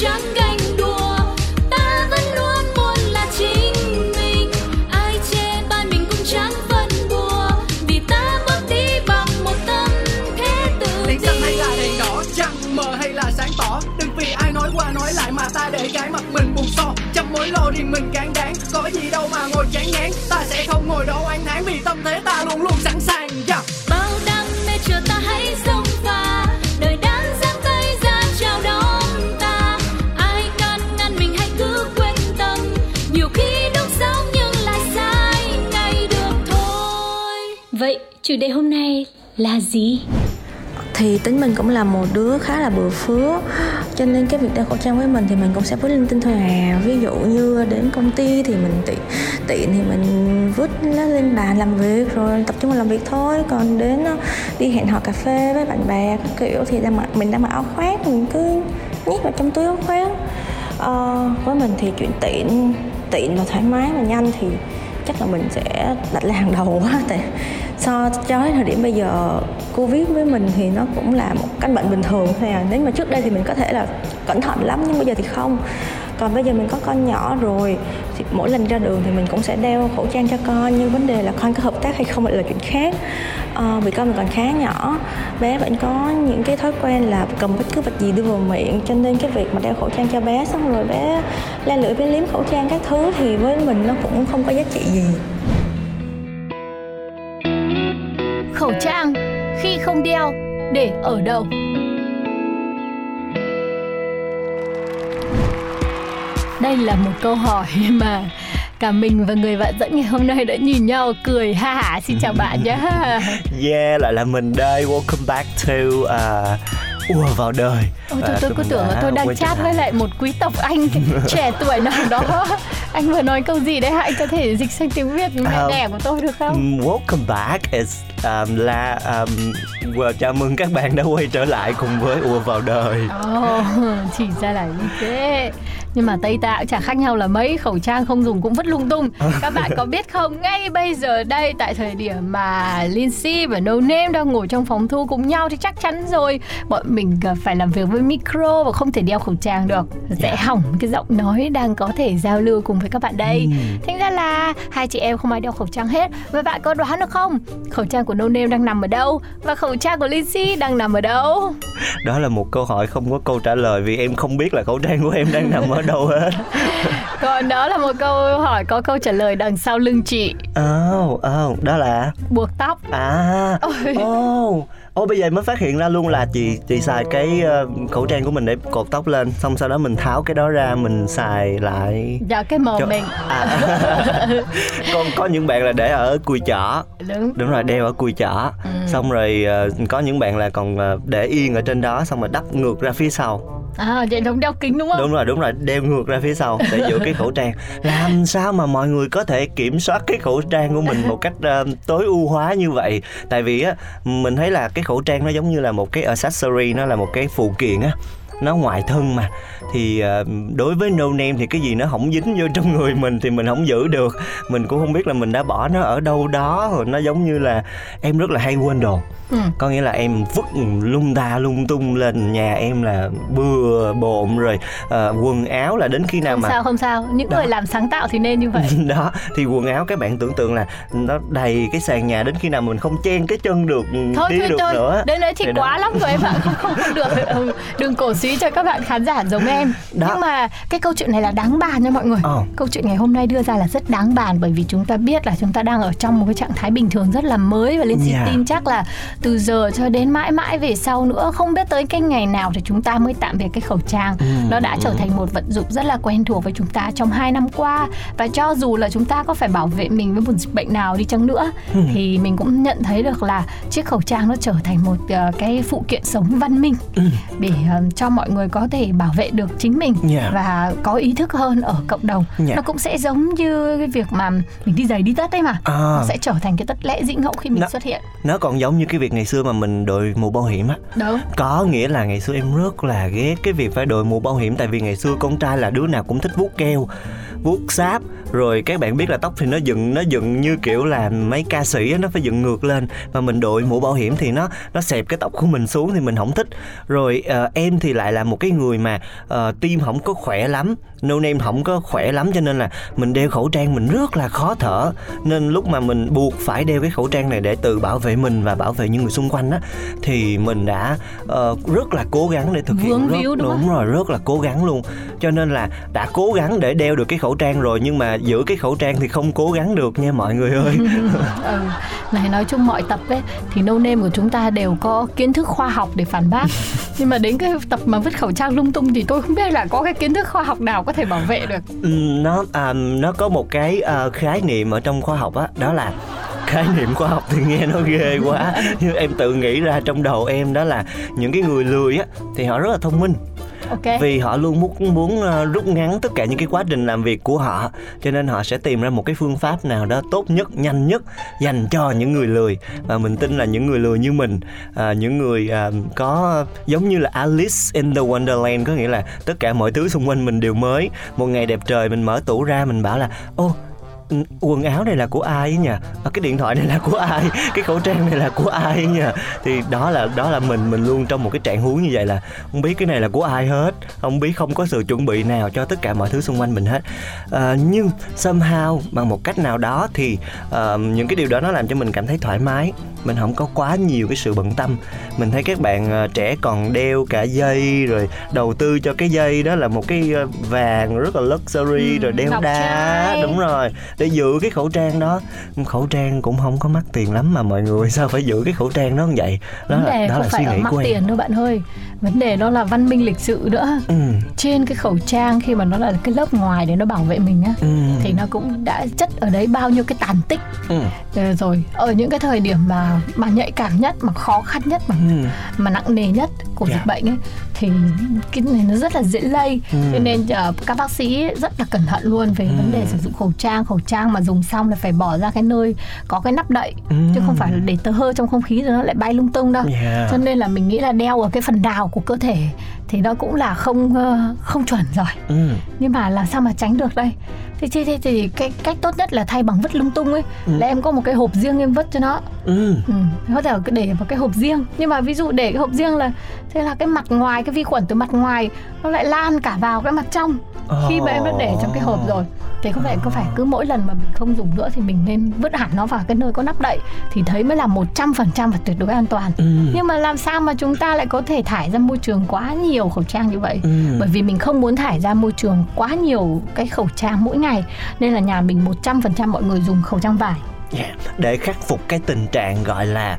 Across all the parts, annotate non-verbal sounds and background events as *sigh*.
chẳng ganh đùa ta vẫn luôn muốn là chính mình. Ai chê bai mình cũng chẳng phân bùa. Vì ta bước đi bằng một tâm thế tự tin xanh hay là đèn đỏ trăng mờ hay là sáng tỏ? Đừng vì ai nói qua nói lại mà ta để cái mặt mình buồn so trong mối lo riêng mình cán đáng có gì đâu mà ngồi chán ngán. Ta sẽ không ngồi đó oán thán vì tâm thế ta luôn luôn sẵn chủ đề hôm nay là gì? Thì tính mình cũng là một đứa khá là bừa phứa cho nên cái việc đeo khẩu trang với mình thì mình cũng sẽ vứt linh tinh thôi à. Ví dụ như đến công ty thì mình tiện tiện thì mình vứt nó lên bàn làm việc rồi tập trung vào làm việc thôi. Còn đến ờ, đi hẹn hò cà phê với bạn bè các kiểu thì đang mặc mình đang mặc áo khoác mình cứ nhét vào trong túi áo khoác. À, với mình thì chuyện tiện tiện và thoải mái và nhanh thì chắc là mình sẽ đặt lên hàng đầu quá. *laughs* Tại so cho đến thời điểm bây giờ, covid với mình thì nó cũng là một căn bệnh bình thường thôi à. Nếu mà trước đây thì mình có thể là cẩn thận lắm, nhưng bây giờ thì không còn bây giờ mình có con nhỏ rồi thì mỗi lần ra đường thì mình cũng sẽ đeo khẩu trang cho con. Nhưng vấn đề là con có hợp tác hay không là chuyện khác. À, vì con mình còn khá nhỏ bé vẫn có những cái thói quen là cầm bất cứ vật gì đưa vào miệng. Cho nên cái việc mà đeo khẩu trang cho bé xong rồi bé le lưỡi bé liếm khẩu trang các thứ thì với mình nó cũng không có giá trị gì. Khẩu trang khi không đeo để ở đâu? Đây là một câu hỏi *laughs* mà cả mình và người bạn dẫn ngày hôm nay đã nhìn nhau cười ha hả xin chào bạn nhé *laughs* Yeah, lại là mình đây. Welcome back to uh, ùa vào đời. Ôi, tôi, Và tôi cứ tưởng là đã tôi đang chat với lại. một quý tộc anh *laughs* trẻ tuổi nào đó Anh vừa nói câu gì đấy? Anh có thể dịch sang tiếng Việt mẹ Ờ, đẻ của tôi được không? Um, welcome back is um, là um, chào mừng các bạn đã quay trở lại cùng với ùa vào đời. Ồ, *laughs* chỉ ra là như thế. Nhưng mà Tây ta cũng chả khác nhau là mấy Khẩu trang không dùng cũng vứt lung tung. *laughs* Các bạn có biết không Ngay bây giờ đây Tại thời điểm mà Lindsay và No Name đang ngồi trong phòng thu cùng nhau Thì chắc chắn rồi. Bọn mình ờ, phải làm việc với micro Và không thể đeo khẩu trang được. Sẽ Dạ. hỏng cái giọng nói đang có thể giao lưu cùng với các bạn đây. Ừ. Thành ra là hai chị em không ai đeo khẩu trang hết. Và bạn có đoán được không? Khẩu trang của No Name đang nằm ở đâu Và khẩu trang của Lindsay đang nằm ở đâu Đó là một câu hỏi không có câu trả lời vì em không biết là khẩu trang của em đang nằm ở đâu hết. *laughs* Còn đó là một câu hỏi có câu trả lời đằng sau lưng chị Oh, oh, đó là Buộc tóc à. Ôi. Oh. Ô bây giờ mới phát hiện ra luôn là chị chị xài cái ờ, khẩu trang của mình để cột tóc lên xong sau đó mình tháo cái đó ra mình xài lại. Dạ cái mờ cho- mình. À, *laughs* có có những bạn là để ở cùi chỏ Đúng. Đúng rồi đeo ở cùi chỏ Ừ. xong rồi ờ, có những bạn là còn ờ, để yên ở trên đó xong rồi đắp ngược ra phía sau À vậy đúng đeo kính đúng không? đúng rồi đúng rồi. Đeo ngược ra phía sau để giữ cái khẩu trang. Làm sao mà mọi người có thể kiểm soát cái khẩu trang của mình một cách uh, tối ưu hóa như vậy? Tại vì á mình thấy là cái khẩu trang nó giống như là một cái accessory nó là một cái phụ kiện á nó ngoại thân mà. Thì ờ, đối với no name thì cái gì nó không dính vô trong người mình thì mình không giữ được. Mình cũng không biết là mình đã bỏ nó ở đâu đó rồi nó giống như là em rất là hay quên đồ. Ừ. có nghĩa là em vứt lung ta lung tung lên nhà em là bừa bộn rồi ờ, quần áo là đến khi nào Không mà sao không sao. Những Đó. người làm sáng tạo thì nên như vậy. *laughs* Đó thì quần áo các bạn tưởng tượng là nó đầy cái sàn nhà đến khi nào mình không chen cái chân được Thôi đi thôi được thôi. nữa. Đến đấy thì đó. quá lắm rồi em ạ. Không *laughs* không, không được. Ừ, Đừng cổ suý cho các bạn khán giả giống em Đó. Nhưng mà cái câu chuyện này là đáng bàn nha mọi người Ờ. Câu chuyện ngày hôm nay đưa ra là rất đáng bàn Bởi vì chúng ta biết là chúng ta đang ở trong một cái trạng thái bình thường rất là mới Và Linh xin Yeah. tin chắc là từ giờ cho đến mãi mãi về sau nữa Không biết tới cái ngày nào thì chúng ta mới tạm biệt cái khẩu trang Ừ, Nó đã trở thành một vận dụng rất là quen thuộc với chúng ta trong hai năm qua Và cho dù là chúng ta có phải bảo vệ mình với một dịch bệnh nào đi chăng nữa Ừ. Thì mình cũng nhận thấy được là chiếc khẩu trang nó trở thành một ờ, cái phụ kiện sống văn minh Ừ. Để ờ, cho mọi người có thể bảo vệ được chính mình Yeah. Và có ý thức hơn ở cộng đồng Yeah. Nó cũng sẽ giống như cái việc mà mình đi giày đi tất ấy mà À. Nó sẽ trở thành cái tất lẽ dĩnh hậu khi mình Nó- xuất hiện nó còn giống như cái việc ngày xưa mà mình đội mũ bảo hiểm á Đúng có nghĩa là ngày xưa em rất là ghét cái việc phải đội mũ bảo hiểm tại vì ngày xưa con trai là đứa nào cũng thích vuốt keo vuốt sáp. Rồi các bạn biết là tóc thì nó dựng nó dựng như kiểu là mấy ca sĩ nó phải dựng ngược lên. Và mình đội mũ bảo hiểm thì nó nó xẹp cái tóc của mình xuống thì mình không thích. Rồi ờ, em thì lại là một cái người mà ờ, tim không có khỏe lắm no name không có khỏe lắm cho nên là mình đeo khẩu trang mình rất là khó thở. Nên lúc mà mình buộc phải đeo cái khẩu trang này để tự bảo vệ mình và bảo vệ những người xung quanh á thì mình đã ờ, rất là cố gắng để thực hiện Vướng rất, víu đúng đúng rồi rất là cố gắng luôn. Cho nên là đã cố gắng để đeo được cái khẩu trang rồi nhưng mà giữ cái khẩu trang thì không cố gắng được nha mọi người ơi. *laughs* Ừ. này nói chung mọi tập ấy thì no name của chúng ta đều có kiến thức khoa học để phản bác. *laughs* Nhưng mà đến cái tập mà vứt khẩu trang lung tung thì tôi không biết là có cái kiến thức khoa học nào có thể bảo vệ được. Ừm, nó à, nó có một cái à, khái niệm ở trong khoa học á đó là *laughs* khái niệm khoa học thì nghe nó ghê quá. Nhưng em tự nghĩ ra trong đầu em đó là những cái người lười á thì họ rất là thông minh okay. vì họ luôn muốn muốn ờ, rút ngắn tất cả những cái quá trình làm việc của họ cho nên họ sẽ tìm ra một cái phương pháp nào đó tốt nhất nhanh nhất dành cho những người lười và mình tin là những người lười như mình à, những người à, có giống như là Alice in the Wonderland có nghĩa là tất cả mọi thứ xung quanh mình đều mới một ngày đẹp trời mình mở tủ ra mình bảo là ô oh, quần áo này là của ai nhỉ? À, cái điện thoại này là của ai? Cái khẩu trang này là của ai nhỉ? Thì đó là đó là mình mình luôn trong một cái trạng huống như vậy là không biết cái này là của ai hết. Không biết không có sự chuẩn bị nào cho tất cả mọi thứ xung quanh mình hết. À, nhưng somehow bằng một cách nào đó thì ờ, những cái điều đó nó làm cho mình cảm thấy thoải mái. Mình không có quá nhiều cái sự bận tâm. Mình thấy các bạn ờ, trẻ còn đeo cả dây rồi đầu tư cho cái dây đó là một cái ờ, vàng rất là luxury Ừ, rồi đeo đá. trai. đúng rồi để giữ cái khẩu trang đó. Khẩu trang cũng không có mắc tiền lắm mà mọi người sao phải giữ cái khẩu trang đó như vậy? Đó vấn là đề đó không là phải suy nghĩ mắc của em. tiền đâu bạn ơi. Vấn đề đó là văn minh lịch sự nữa. Ừ. Trên cái khẩu trang khi mà nó là cái lớp ngoài để nó bảo vệ mình á ừ. thì nó cũng đã chất ở đấy bao nhiêu cái tàn tích. Ừ. Ờ, rồi ở những cái thời điểm mà mà nhạy cảm nhất mà khó khăn nhất mà ừ. mà nặng nề nhất của Dạ. dịch bệnh ấy thì cái này nó rất là dễ lây. Ừ. cho nên ờ, các bác sĩ rất là cẩn thận luôn về vấn đề sử dụng khẩu trang khẩu trang mà dùng xong là phải bỏ ra cái nơi có cái nắp đậy Ừ. chứ không phải là để tơ hơ trong không khí rồi nó lại bay lung tung đâu Yeah. cho nên là mình nghĩ là đeo ở cái phần nào của cơ thể thì nó cũng là không ờ, không chuẩn rồi. Ừ. Nhưng mà làm sao mà tránh được đây? Thì thì, thì, thì cái cách tốt nhất là thay bằng vứt lung tung ấy. Ừ. là em có một cái hộp riêng em vứt cho nó. Ừ. Ừ, có thể để vào cái hộp riêng. Nhưng mà ví dụ để cái hộp riêng là thế là cái mặt ngoài cái vi khuẩn từ mặt ngoài nó lại lan cả vào cái mặt trong. Khi mà em đã để trong cái hộp rồi thì có phải có phải cứ mỗi lần mà mình không dùng nữa thì mình nên vứt hẳn nó vào cái nơi có nắp đậy thì thấy mới là một trăm phần trăm và tuyệt đối an toàn. Ừ. Nhưng mà làm sao mà chúng ta lại có thể thải ra môi trường quá nhiều khẩu trang như vậy Ừ. bởi vì mình không muốn thải ra môi trường quá nhiều cái khẩu trang mỗi ngày nên là nhà mình 100% mọi người dùng khẩu trang vải Yeah. Để khắc phục cái tình trạng gọi là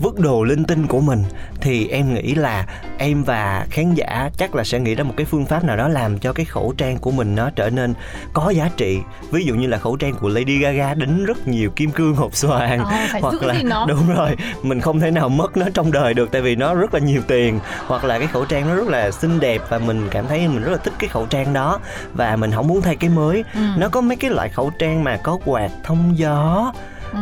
vứt đồ linh tinh của mình thì em nghĩ là em và khán giả chắc là sẽ nghĩ ra một cái phương pháp nào đó làm cho cái khẩu trang của mình nó trở nên có giá trị ví dụ như là khẩu trang của Lady Gaga đính rất nhiều kim cương hộp xoàn Ờ, phải giữ là gìn nó. *laughs* đúng rồi mình không thể nào mất nó trong đời được tại vì nó rất là nhiều tiền hoặc là cái khẩu trang nó rất là xinh đẹp và mình cảm thấy mình rất là thích cái khẩu trang đó và mình không muốn thay cái mới Ừ. nó có mấy cái loại khẩu trang mà có quạt thông gió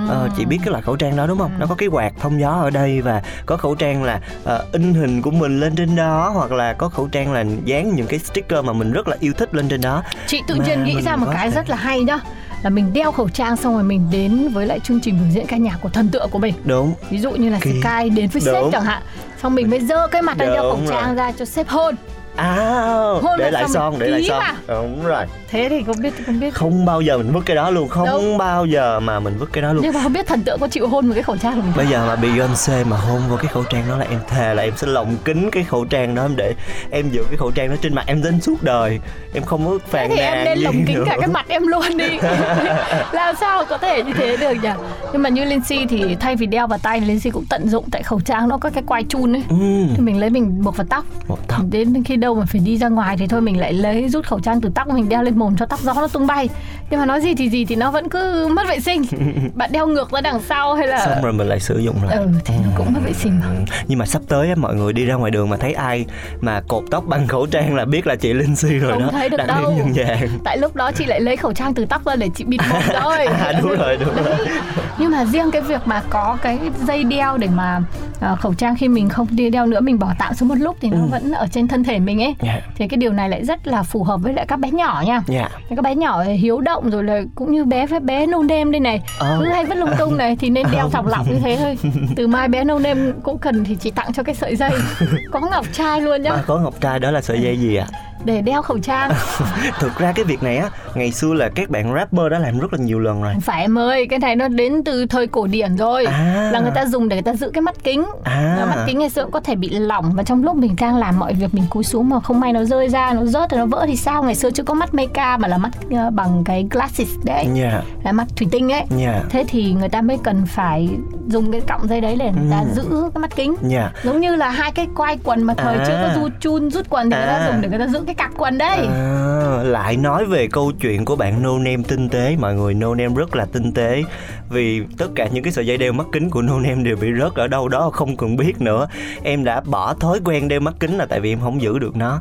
Ờ, chị biết cái loại khẩu trang đó đúng không? Nó có cái quạt thông gió ở đây và có khẩu trang là ờ, in hình của mình lên trên đó hoặc là có khẩu trang là dán những cái sticker mà mình rất là yêu thích lên trên đó. chị tự nhiên nghĩ ra một cái thể- rất là hay nhá là mình đeo khẩu trang xong rồi mình đến với lại chương trình biểu diễn ca nhạc của thần tượng của mình Đúng. ví dụ như là Kỳ. Sky đến với sếp Đúng. chẳng hạn xong mình mới dơ cái mặt ra đeo khẩu trang rồi. ra cho sếp hôn À, Hôn để lại xong son, để lại son. mà. Đúng rồi. thế thì không biết không biết Không bao giờ mình vứt cái đó luôn, không Đúng. bao giờ mà mình vứt cái đó luôn. nhưng mà không biết thần tượng có chịu hôn một cái khẩu trang không? Bây giờ mà Beyoncé mà hôn vào cái khẩu trang đó là em thề là em sẽ lồng kính cái khẩu trang đó để em giữ cái khẩu trang đó trên mặt em đến suốt đời. Em không có phàn Thế thì nàn em nên lồng kính nữa. cả cái mặt em luôn đi *laughs* Làm sao có thể như thế được nhỉ Nhưng mà như Lindsay thì thay vì đeo vào tay Lindsay cũng tận dụng Tại khẩu trang nó có cái quai chun ấy Ừ, thì mình lấy mình buộc vào tóc một tóc. đến khi đâu mà phải đi ra ngoài thì thôi mình lại lấy rút khẩu trang từ tóc mình đeo lên mồm cho tóc gió nó tung bay. Nhưng mà nói gì thì gì thì nó vẫn cứ mất vệ sinh. *laughs* Bạn đeo ngược ra đằng sau hay là Xong rồi mình lại sử dụng lại. ừ thì nó cũng mất vệ sinh mà. Ừ, nhưng mà sắp tới mọi người đi ra ngoài đường mà thấy ai mà cột tóc bằng khẩu trang là biết là chị Lindsay rồi Không đó thấy được đặc đâu. dạng tại lúc đó chị lại lấy khẩu trang từ tóc ra để chị bịt mồm *laughs* rồi à đúng rồi đúng rồi. *laughs* Nhưng mà riêng cái việc mà có cái dây đeo để mà ờ, khẩu trang khi mình không đi đeo nữa mình bỏ tạm xuống một lúc thì nó Ừ. vẫn ở trên thân thể mình mình ấy Dạ. thì cái điều này lại rất là phù hợp với lại các bé nhỏ nha Dạ. các bé nhỏ hiếu động rồi là cũng như bé với bé nâu nêm đây này Ờ. cứ hay vứt lung tung này thì nên đeo thòng lọng như thế thôi *laughs* từ mai bé nâu nêm cũng cần thì chỉ tặng cho cái sợi dây *laughs* có ngọc trai luôn nhá À, có ngọc trai đó là sợi dây gì ạ? Để đeo khẩu trang *laughs* Thực ra cái việc này á, ngày xưa là các bạn rapper đã làm rất là nhiều lần rồi. Phải em ơi cái này nó đến từ thời cổ điển rồi À. là người ta dùng để người ta giữ cái mắt kính À. Và mắt kính ngày xưa cũng có thể bị lỏng và trong lúc mình đang làm mọi việc mình cúi xuống mà không may nó rơi ra nó rớt rồi nó vỡ thì sao ngày xưa chưa có mắt meca mà là mắt ờ, bằng cái glasses đấy Dạ. là mắt thủy tinh ấy Dạ. thế thì người ta mới cần phải dùng cái cọng dây đấy để người ta Ừ. giữ cái mắt kính Dạ. giống như là hai cái quai quần mà thời À. chưa có du chun rút quần thì người ta À. dùng để người ta giữ cái cặp quần đấy. À, lại nói về câu chuyện của bạn No Name tinh tế. Mọi người No Name rất là tinh tế vì tất cả những cái sợi dây đeo mắt kính của No Name đều bị rớt ở đâu đó không cần biết nữa. Em đã bỏ thói quen đeo mắt kính là tại vì em không giữ được nó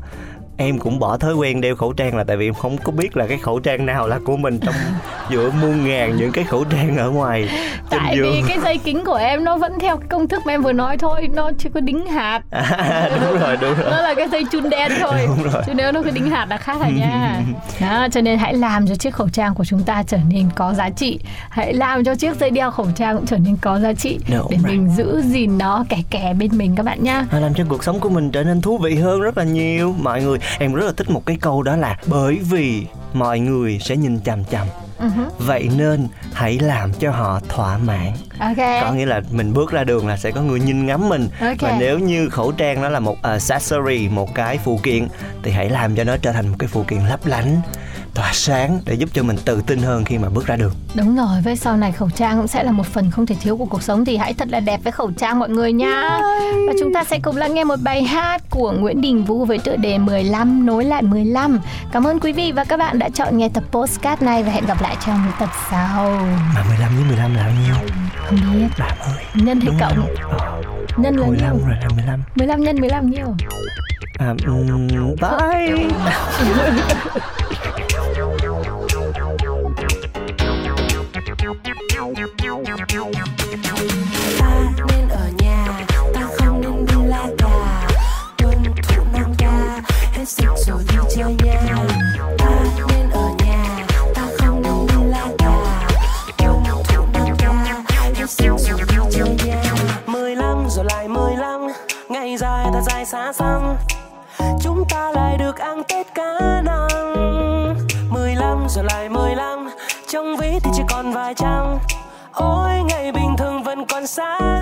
em cũng bỏ thói quen đeo khẩu trang là tại vì em không có biết là cái khẩu trang nào là của mình trong *laughs* giữa muôn ngàn những cái khẩu trang ở ngoài tại vì giường. cái dây kính của em nó vẫn theo cái công thức mà em vừa nói thôi nó chưa có đính hạt. À, *laughs* đúng rồi đúng rồi. Nó là cái dây chun đen thôi *laughs* Đúng rồi. chứ nếu nó có đính hạt là khác rồi nha. Đó cho nên hãy làm cho chiếc khẩu trang của chúng ta trở nên có giá trị. Hãy làm cho chiếc dây đeo khẩu trang cũng trở nên có giá trị Đúng để rồi. mình giữ gìn nó kẻ kẻ bên mình các bạn nha. Làm cho cuộc sống của mình trở nên thú vị hơn rất là nhiều. Mọi người em rất là thích một cái câu đó là bởi vì mọi người sẽ nhìn chằm chằm. Uh vậy nên hãy làm cho họ thỏa mãn. Ok. Có nghĩa là mình bước ra đường là sẽ có người nhìn ngắm mình. Ok. và nếu như khẩu trang nó là một accessory một cái phụ kiện thì hãy làm cho nó trở thành một cái phụ kiện lấp lánh tỏa sáng để giúp cho mình tự tin hơn khi mà bước ra đường Đúng rồi, với sau này khẩu trang cũng sẽ là một phần không thể thiếu của cuộc sống thì hãy thật là đẹp với khẩu trang mọi người nha. Và chúng ta sẽ cùng lắng nghe một bài hát của Nguyễn Đình Vũ với tựa đề 15 nối lại 15. Cảm ơn quý vị và các bạn đã chọn nghe tập postcard này và hẹn gặp lại trong những tập sau. mà 15 với 15 là bao nhiêu Không biết, bạn ơi nhân hay cộng? Ờ, Nhân là 15 nhiêu? rồi là 15 15 nhân 15 nhiêu? à, um, bye *laughs* thì ôi ngày bình thường vẫn còn xa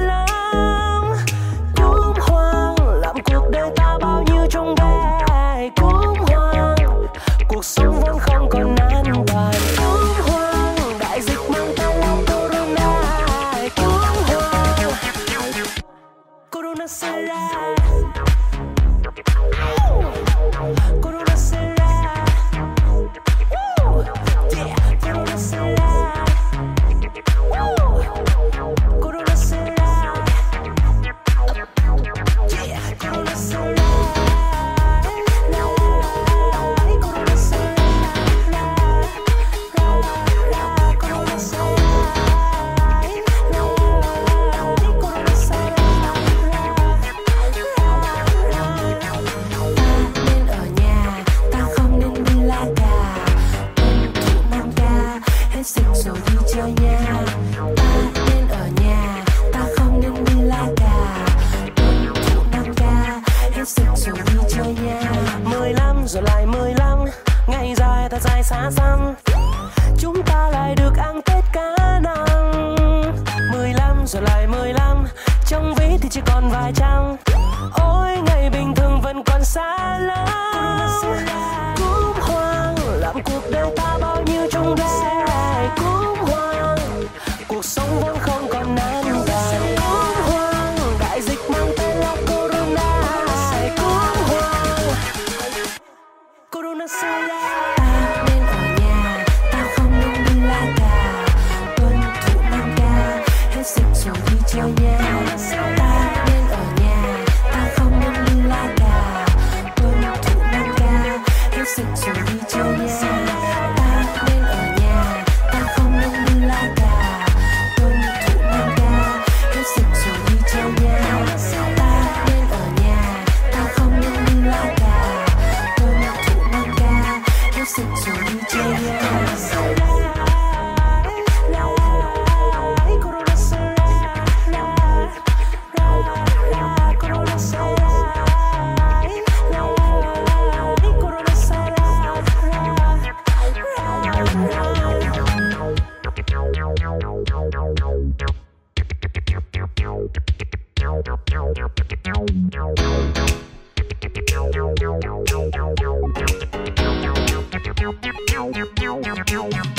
pow, pow, pow, pow, pow.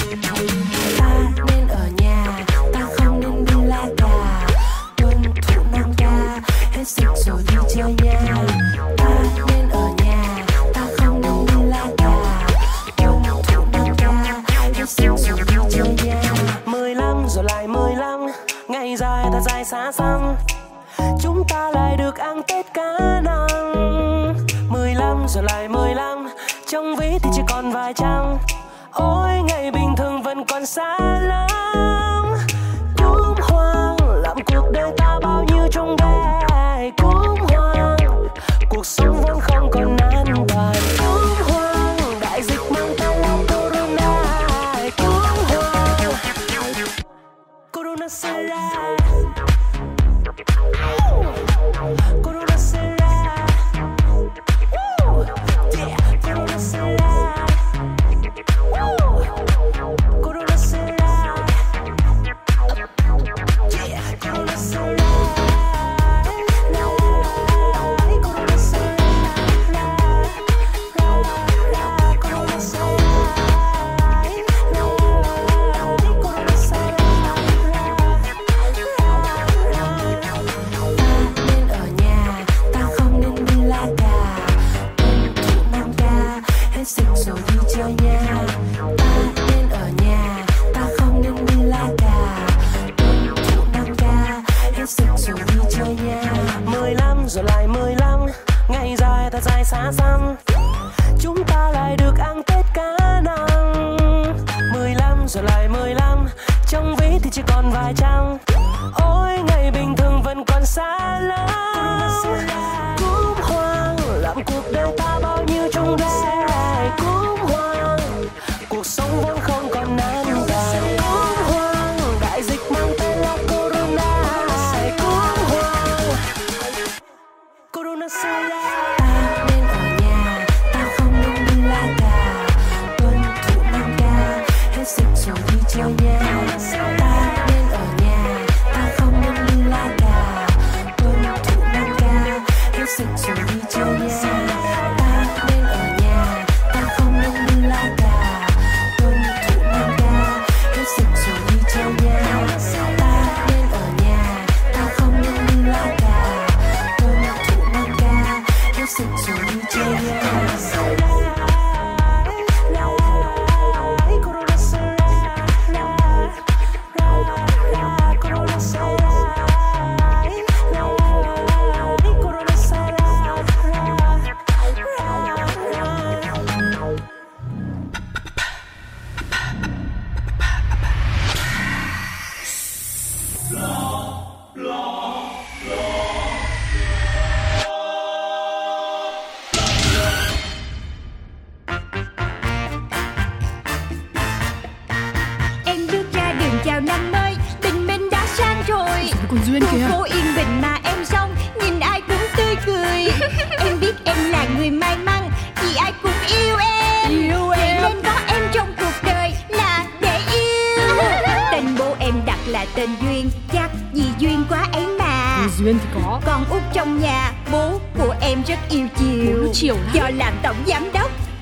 Chào năm mới Tình mình đã sang rồi. Còn Duyên kìa? phố yên bình mà em xong Nhìn ai cũng tươi cười. *laughs* Em biết em là người may mắn Vì ai cũng yêu em. Yêu Vậy em. nên có em trong cuộc đời Là để yêu. *laughs* Tên bố em đặt là tên Duyên Chắc vì duyên quá ấy mà. Duyên thì có. Con út trong nhà Bố của em rất yêu chiều. Bố chiều lắm. Do làm tổng giám đốc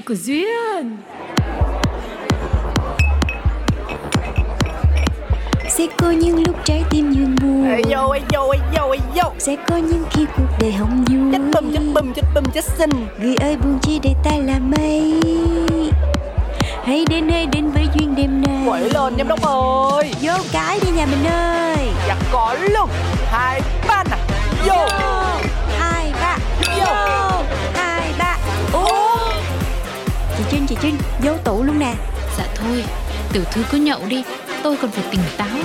Chuyện của Duyên. Sẽ có những lúc trái tim nhường buồn. Ê vô, ê vô, ê vô, ê vô. Sẽ có những khi cuộc đời không vui. Chết bùm, chết bùm, chết bùm, chết xinh. Người ơi buồn chi để ta là mây? Hãy đến hãy đến với duyên đêm nay. Quậy lên giám đốc ơi. Vô cái đi nhà mình ơi. Dạ có luôn. Hai, ba nè. Vô. Hai Trinh chị Trinh Vô tủ luôn nè. Dạ thôi, tiểu thư cứ nhậu đi. Tôi còn phải tỉnh táo.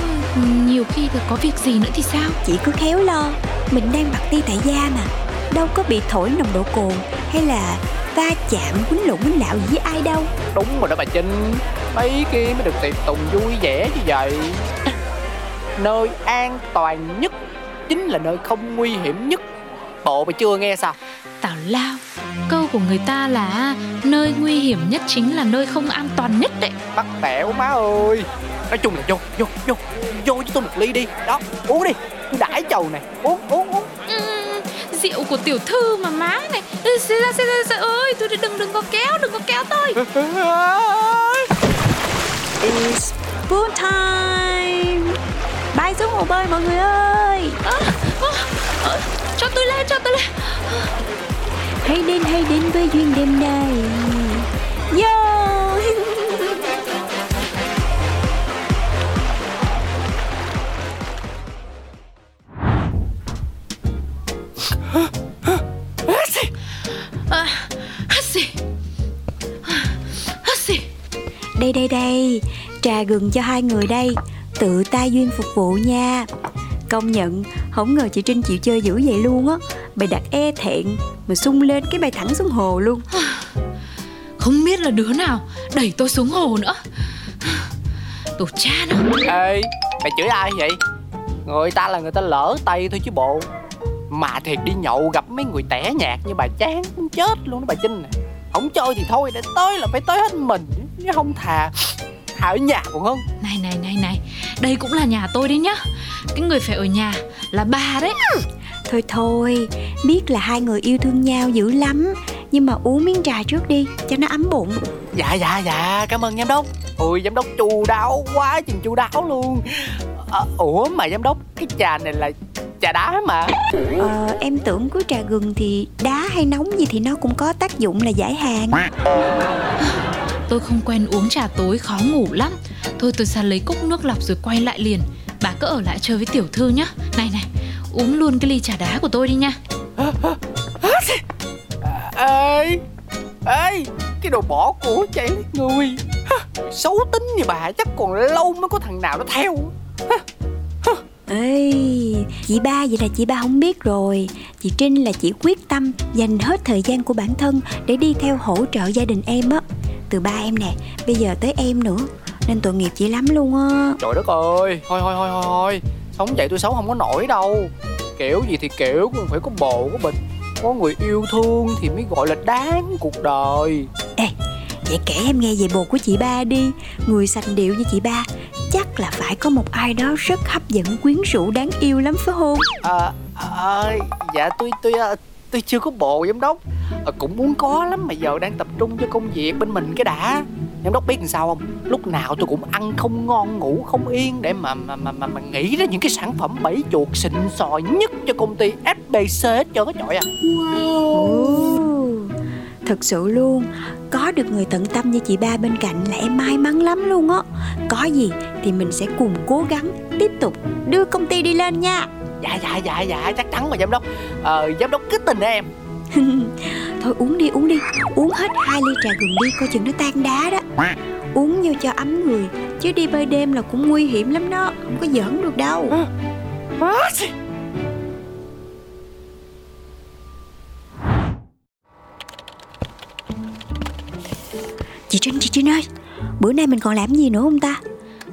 Nhiều khi có việc gì nữa thì sao? Chị cứ khéo lo. Mình đang bật ti tại gia mà. Đâu có bị thổi nồng độ cồn Hay là va chạm quýnh lộn quýnh gì với ai đâu. Đúng rồi đó bà Trinh. Mấy kia mới được tiệc tùng vui vẻ như vậy. Nơi an toàn nhất Chính là nơi không nguy hiểm nhất. Bộ mày chưa nghe sao? Tào lao Câu của người ta là nơi nguy hiểm nhất chính là nơi không an toàn nhất đấy. Bắt bẻo má ơi. Nói chung là vô, vô, vô. Vô với tôi một ly đi. Đó, uống đi. Tôi đãi chầu này. Uống, uống, uống. Ừm, rượu của tiểu thư mà má này. Ừ, xê ra xê ra xê ơi tôi đừng đừng có kéo đừng có kéo tôi. It's pool time. Bay xuống hồ bơi mọi người ơi. Ơ, ơ, cho tôi lên cho tôi lên Hãy đến hãy đến với duyên đêm nay. Yo à, xì Đây đây đây. Trà gừng cho hai người đây. Tự tay duyên phục vụ nha. Công nhận Không ngờ chị Trinh chịu chơi dữ vậy luôn á. Bài đặt e thẹn Mà sung lên cái bài thẳng xuống hồ luôn. *sighs* Không biết là đứa nào đẩy tôi xuống hồ nữa. *sighs* Tổ cha nó Ê, mày chửi ai vậy? Người ta là người ta lỡ tay thôi chứ bộ. Mà thiệt đi nhậu gặp mấy người tẻ nhạt như bà chán muốn chết luôn đó bà Trinh nè Không chơi thì thôi, để tới là phải tới hết mình. Chứ không thà Thà ở nhà còn hơn này này này này. Đây cũng là nhà tôi đấy nhá. Cái người phải ở nhà là bà đấy Thôi thôi Biết là hai người yêu thương nhau dữ lắm. Nhưng mà uống miếng trà trước đi Cho nó ấm bụng. Dạ dạ dạ, cảm ơn giám đốc. Ôi giám đốc chu đáo quá chừng chu đáo luôn. À, Ủa mà giám đốc, cái trà này là trà đá mà. Ờ, em tưởng cứ trà gừng thì đá hay nóng gì thì nó cũng có tác dụng là giải hàng tôi không quen uống trà tối khó ngủ lắm. Thôi tôi ra lấy cốc nước lọc rồi quay lại liền. Bà cứ ở lại chơi với tiểu thư nhá. Này này uống luôn cái ly trà đá của tôi đi nha. Ê, ê, cái đồ bỏ của chạy lấy người. Xấu tính như bà chắc còn lâu mới có thằng nào nó theo. Ê, chị ba vậy là chị ba không biết rồi. Chị Trinh là chị quyết tâm dành hết thời gian của bản thân Để đi theo hỗ trợ gia đình em á. Từ ba em nè, bây giờ tới em nữa. Nên tội nghiệp chị lắm luôn á. Trời đất ơi, thôi thôi thôi thôi thôi Sống vậy tôi sống không có nổi đâu. Kiểu gì thì kiểu cũng phải có bộ có bịch Có người yêu thương thì mới gọi là đáng cuộc đời. Ê, vậy kể em nghe về bồ của chị ba đi. Người sành điệu như chị ba Chắc là phải có một ai đó rất hấp dẫn quyến rũ đáng yêu lắm phải không? À, à, Dạ tôi tôi à, tôi chưa có bộ giám đốc. À, Cũng muốn có lắm mà giờ đang tập trung cho công việc bên mình cái đã. Giám đốc biết làm sao không? Lúc nào tôi cũng ăn không ngon ngủ không yên Để mà mà mà mà, mà nghĩ ra những cái sản phẩm bẫy chuột xịn sò nhất cho công ty FBC hết trơn á trời à wow Thật sự luôn Có được người tận tâm như chị ba bên cạnh là em may mắn lắm luôn á. Có gì thì mình sẽ cùng cố gắng Tiếp tục đưa công ty đi lên nha. Dạ dạ dạ dạ chắc chắn mà giám đốc. Ờ, Giám đốc cứ tình em? *laughs* Thôi uống đi uống đi. Uống hết hai ly trà gừng đi coi chừng nó tan đá đó. Uống vô cho ấm người Chứ đi bơi đêm là cũng nguy hiểm lắm đó Không có giỡn được đâu. Chị Trinh, chị Trinh ơi Bữa nay mình còn làm gì nữa không ta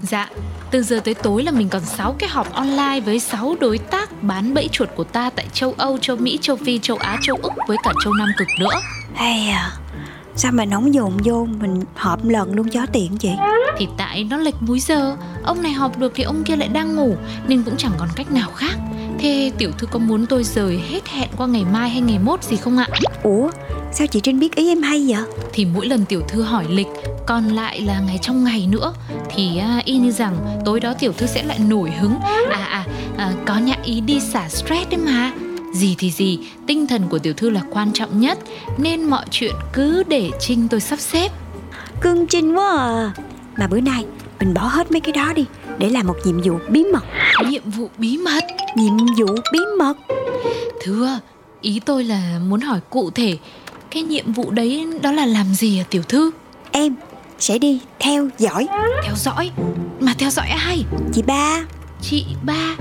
Dạ, từ giờ tới tối là mình còn 6 cái họp online với 6 đối tác bán bẫy chuột của ta tại châu Âu, châu Mỹ, châu Phi, châu Á, châu Úc với cả châu Nam Cực nữa. Hay à Sao mà nóng dồn vô Mình họp lần luôn cho tiện chị Thì tại nó lệch múi giờ, ông này họp được thì ông kia lại đang ngủ nên cũng chẳng còn cách nào khác. Thế tiểu thư có muốn tôi rời hết hẹn qua ngày mai hay ngày mốt gì không ạ? Ủa sao chị Trinh biết ý em hay vậy Thì mỗi lần tiểu thư hỏi lịch còn lại là ngày trong ngày nữa thì à, y như rằng tối đó tiểu thư sẽ lại nổi hứng. À à, à có nhã ý đi xả stress đấy mà. Gì thì gì tinh thần của tiểu thư là quan trọng nhất nên mọi chuyện cứ để trinh tôi sắp xếp. Cưng Trinh quá à. Mà bữa nay mình bỏ hết mấy cái đó đi Để làm một nhiệm vụ bí mật. Nhiệm vụ bí mật? Nhiệm vụ bí mật? Thưa ý tôi là muốn hỏi cụ thể cái nhiệm vụ đấy đó là làm gì à tiểu thư? Em sẽ đi theo dõi. Theo dõi? Mà theo dõi ai chị ba. Chị ba.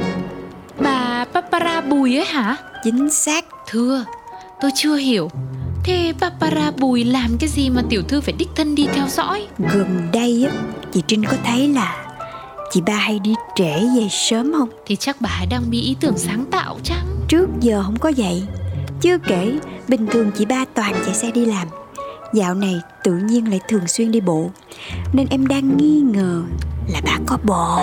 Bà papara bùi ấy hả? Chính xác. Thưa tôi chưa hiểu. Thế papara bùi làm cái gì mà tiểu thư phải đích thân đi theo dõi? Gần đây á Chị Trinh có thấy là Chị ba hay đi trễ về sớm không? Thì chắc bà đang bị ý tưởng sáng tạo chăng? Trước giờ không có vậy Chưa kể, bình thường chị ba toàn chạy xe đi làm Dạo này tự nhiên lại thường xuyên đi bộ Nên em đang nghi ngờ là bà có bồ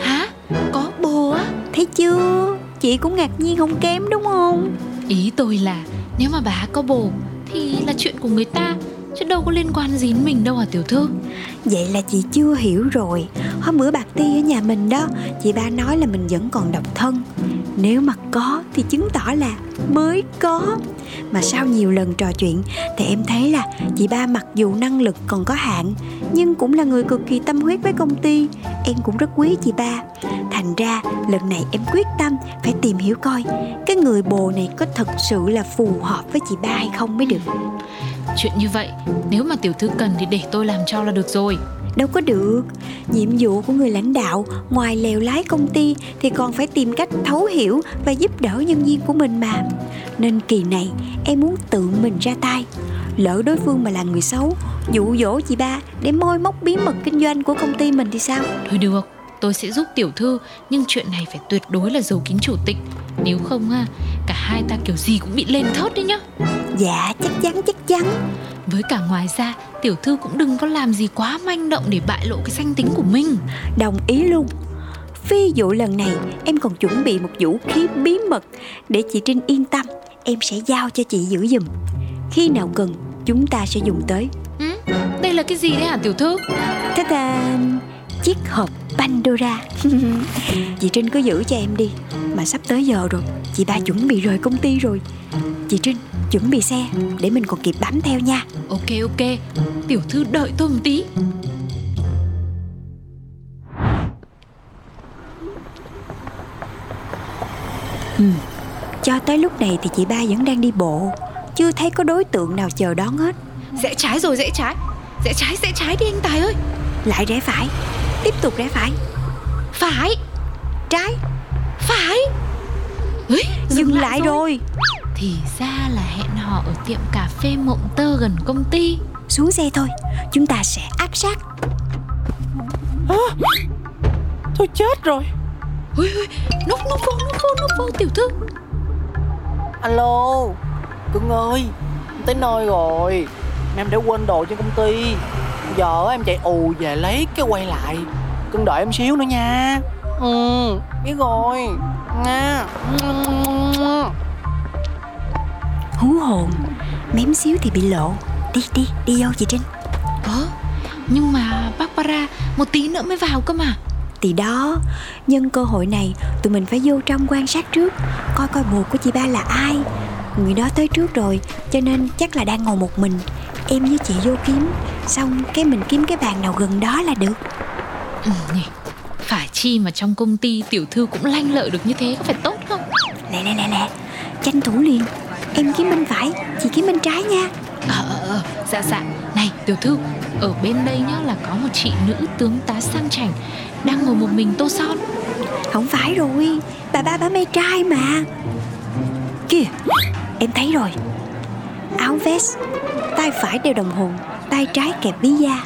Hả? Có bồ á? Thấy chưa? Chị cũng ngạc nhiên không kém đúng không? Ý tôi là nếu mà bà có bồ thì là chuyện của người ta chứ đâu có liên quan gì đến mình đâu à tiểu thư. Vậy là chị chưa hiểu rồi Hôm bữa bạc ti ở nhà mình đó Chị ba nói là mình vẫn còn độc thân Nếu mà có thì chứng tỏ là mới có Mà sau nhiều lần trò chuyện Thì em thấy là chị ba mặc dù năng lực còn có hạn Nhưng cũng là người cực kỳ tâm huyết với công ty. Em cũng rất quý chị ba. Thành ra lần này em quyết tâm phải tìm hiểu coi Cái người bồ này có thật sự là phù hợp với chị ba hay không mới được. Chuyện như vậy nếu mà tiểu thư cần thì để tôi làm cho là được rồi. Đâu có được. Nhiệm vụ của người lãnh đạo Ngoài lèo lái công ty Thì còn phải tìm cách thấu hiểu Và giúp đỡ nhân viên của mình mà Nên kỳ này em muốn tự mình ra tay Lỡ đối phương mà là người xấu Dụ dỗ chị ba Để môi móc bí mật kinh doanh của công ty mình thì sao Thôi được, tôi sẽ giúp tiểu thư nhưng chuyện này phải tuyệt đối là giấu kín chủ tịch. Nếu không á, cả hai ta kiểu gì cũng bị lên thớt đấy nhá. Dạ chắc chắn chắc chắn Với cả ngoài ra, tiểu thư cũng đừng có làm gì quá manh động để bại lộ cái danh tính của mình. Đồng ý luôn Ví dụ lần này em còn chuẩn bị một vũ khí bí mật Để chị Trinh yên tâm Em sẽ giao cho chị giữ giùm. Khi nào cần chúng ta sẽ dùng tới. Ừ? Đây là cái gì đấy hả tiểu thư? Thế ta chiếc hộp Pandora. *laughs* Chị Trinh cứ giữ cho em đi. Mà sắp tới giờ rồi Chị ba chuẩn bị rời công ty rồi. Chị Trinh chuẩn bị xe Để mình còn kịp bám theo nha. Ok ok, tiểu thư đợi tôi một tí. Cho tới lúc này thì chị ba vẫn đang đi bộ. Chưa thấy có đối tượng nào chờ đón hết. Rẽ trái rồi rẽ trái. Rẽ trái rẽ trái đi anh Tài ơi. Lại rẽ phải. Tiếp tục rẽ phải. Phải, Trái. Phải. Ấy, Dừng lại rồi. Thì ra là hẹn hò ở tiệm cà phê Mộng Tơ gần công ty. Xuống xe thôi. Chúng ta sẽ áp sát. Tôi chết rồi. Ui ui, núp núp vô núp vô núp vô tiểu thư. Alo Cưng ơi em Tới nơi rồi. Em đã quên đồ trên công ty. Giờ em chạy ù về lấy cái quay lại. Cưng đợi em xíu nữa nha. Ừ. Biết rồi. Nha. Hú hồn. Mém xíu thì bị lộ. Đi đi đi vô chị Trinh. Ơ, nhưng mà Barbara một tí nữa mới vào cơ mà. Thì đó Nhân cơ hội này Tụi mình phải vô trong quan sát trước Coi coi bồ của chị ba là ai Người đó tới trước rồi Cho nên chắc là đang ngồi một mình Em với chị vô kiếm Xong cái mình kiếm cái bàn nào gần đó là được Ừ. Phải chi mà trong công ty tiểu thư cũng lanh lợi được như thế có phải tốt không? Lẹ lẹ lẹ lẹ Tranh thủ liền Em kiếm bên phải Chị kiếm bên trái nha Ờ ờ ờ, dạ dạ. Này tiểu thư, ở bên đây nhá là có một chị nữ tướng tá sang chảnh đang ngồi một mình tô son. Không phải rồi Bà ba bà mê trai mà. Kìa Em thấy rồi. Áo vest Tay phải đeo đồng hồ Tay trái kẹp ví da.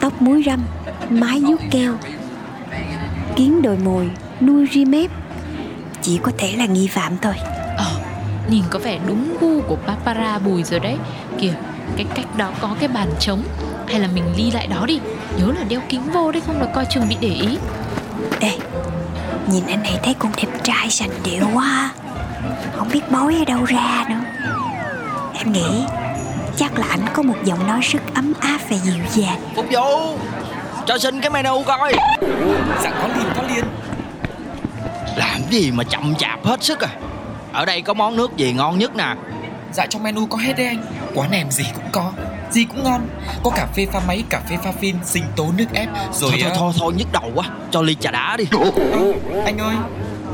Tóc muối râm Mái vuốt keo. Kiến đồi mồi Nuôi ri mép. Chỉ có thể là nghi phạm thôi. Ờ, nhìn có vẻ đúng gu của Barbara Bùi rồi đấy. Kìa, cái cách đó có cái bàn trống hay là mình ly lại đó đi. Nhớ là đeo kính vô đấy không là coi chừng bị để ý. Ê Nhìn anh này thấy cũng đẹp trai sành điệu quá. Không biết bói ở đâu ra nữa. Em nghĩ Chắc là ảnh có một giọng nói rất ấm áp và dịu dàng. Phục vụ Cho xin cái menu coi. Dạ có liền có liền. Làm gì mà chậm chạp hết sức à? Ở đây có món nước gì ngon nhất nè? Dạ trong menu có hết đấy anh Quán em gì cũng có Gì cũng ngon. Có cà phê pha máy, cà phê pha phin, sinh tố nước ép Rồi Thôi thôi ờ, thôi thôi nhức đầu quá. Cho ly trà đá đi. Ơ, Anh ơi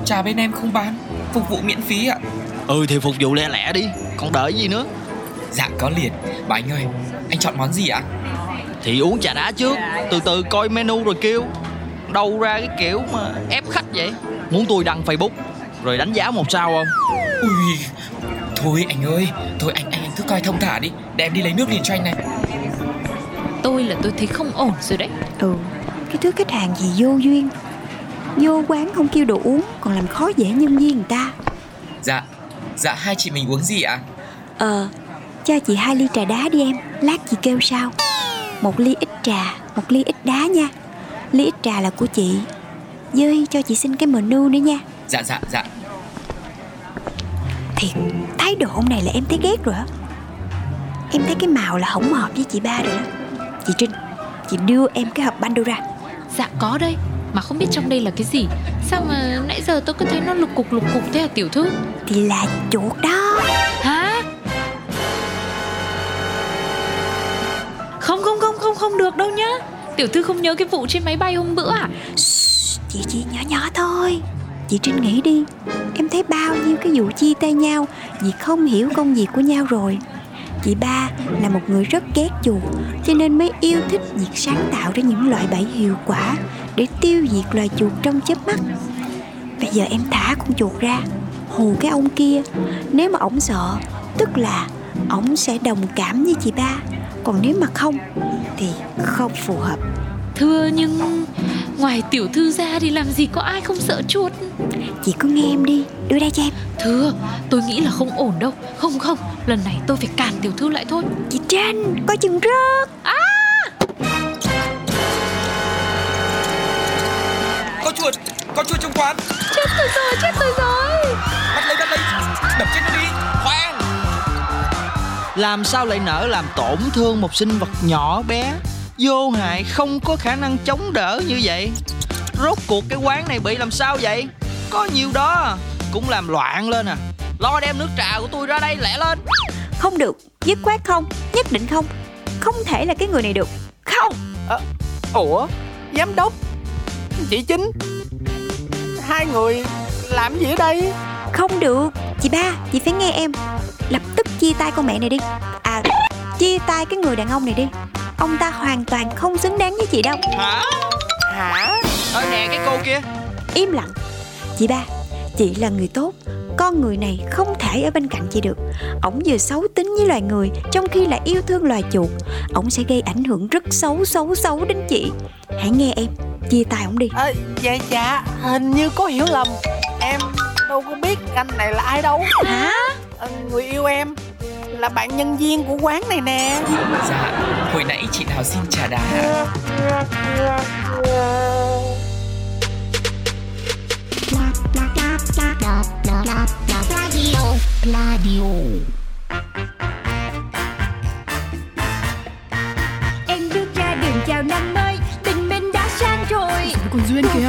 Trà bên em không bán Phục vụ miễn phí ạ. Ừ thì phục vụ lẹ lẹ đi Còn đợi gì nữa. Dạ có liền. Bà anh ơi Anh chọn món gì ạ? Thì uống trà đá trước Từ từ coi menu rồi kêu. Đâu ra cái kiểu mà ép khách vậy? Muốn tôi đăng facebook Rồi đánh giá một sao không? Ui Thôi anh ơi Thôi anh, anh cứ coi thông thả đi. Để em đi lấy nước liền cho anh này. Tôi là tôi thấy không ổn rồi đấy. Ừ Cái thứ khách hàng gì vô duyên. Vô quán không kêu đồ uống Còn làm khó dễ nhân viên người ta. Dạ Dạ hai chị mình uống gì ạ? Ờ, cho chị hai ly trà đá đi em. Lát chị kêu sao Một ly ít trà, một ly ít đá nha. Ly ít trà là của chị. Dơi cho chị xin cái menu nữa nha. Dạ dạ dạ. Thiệt, thái độ ông này là em thấy ghét rồi á Em thấy cái màu là không hợp với chị ba rồi đó. Chị Trinh, chị đưa em cái hộp bando ra Dạ có đây Mà không biết trong đây là cái gì. Sao mà nãy giờ tôi cứ thấy nó lục cục lục cục thế à tiểu thư? Thì là chuột đó. Hả? Không không không không không được đâu nhá. Tiểu thư không nhớ cái vụ trên máy bay hôm bữa à? Shh, Chị chỉ nhỏ nhỏ thôi. Chị Trinh nghĩ đi. Em thấy bao nhiêu cái vụ chia tay nhau Vì không hiểu công việc của nhau rồi Chị ba là một người rất ghét chuột, Cho nên mới yêu thích việc sáng tạo ra những loại bẫy hiệu quả Để tiêu diệt loài chuột trong chớp mắt. Bây giờ em thả con chuột ra, Hù cái ông kia. Nếu mà ổng sợ, Tức là ổng sẽ đồng cảm với chị ba. Còn nếu mà không, Thì không phù hợp. Thưa nhưng Ngoài tiểu thư ra thì làm gì có ai không sợ chuột? Chị cứ nghe em đi Đưa đây cho em. Thưa tôi nghĩ là không ổn đâu. Không không lần này tôi phải cản tiểu thư lại thôi. Chị Trinh Coi chừng rớt. Có chuột, có chuột trong quán. Chết tôi rồi chết tôi rồi. Bắt lấy, bắt lấy. Đập chết nó đi. Khoan. Làm sao lại nỡ làm tổn thương một sinh vật nhỏ bé Vô hại không có khả năng chống đỡ như vậy. Rốt cuộc cái quán này bị làm sao vậy? Có nhiều đó Cũng làm loạn lên à. Lo đem nước trà của tôi ra đây lẹ lên. Không được Dứt khoát không Nhất định không. Không thể là cái người này được. Không. Ủa Giám đốc Chị Chính Hai người làm gì ở đây? Không được Chị ba Chị phải nghe em. Lập tức chia tay con mẹ này đi. À Chia tay cái người đàn ông này đi Ông ta hoàn toàn không xứng đáng với chị đâu. Hả? Hả? Ơ nè cái cô kia. Im lặng. Chị ba Chị là người tốt. Con người này không thể ở bên cạnh chị được. Ổng vừa xấu tính với loài người Trong khi lại yêu thương loài chuột. Ổng sẽ gây ảnh hưởng rất xấu xấu xấu đến chị. Hãy nghe em Chia tay ổng đi. À, Dạ dạ. Hình như có hiểu lầm. Em đâu có biết anh này là ai đâu. Hả? Ờ, Người yêu em Là bạn nhân viên của quán này nè. Dạ, hồi nãy chị nào xin trà đá? Em bước ra đường chào năm mới Tình mình đã sang rồi. Còn Duyên kìa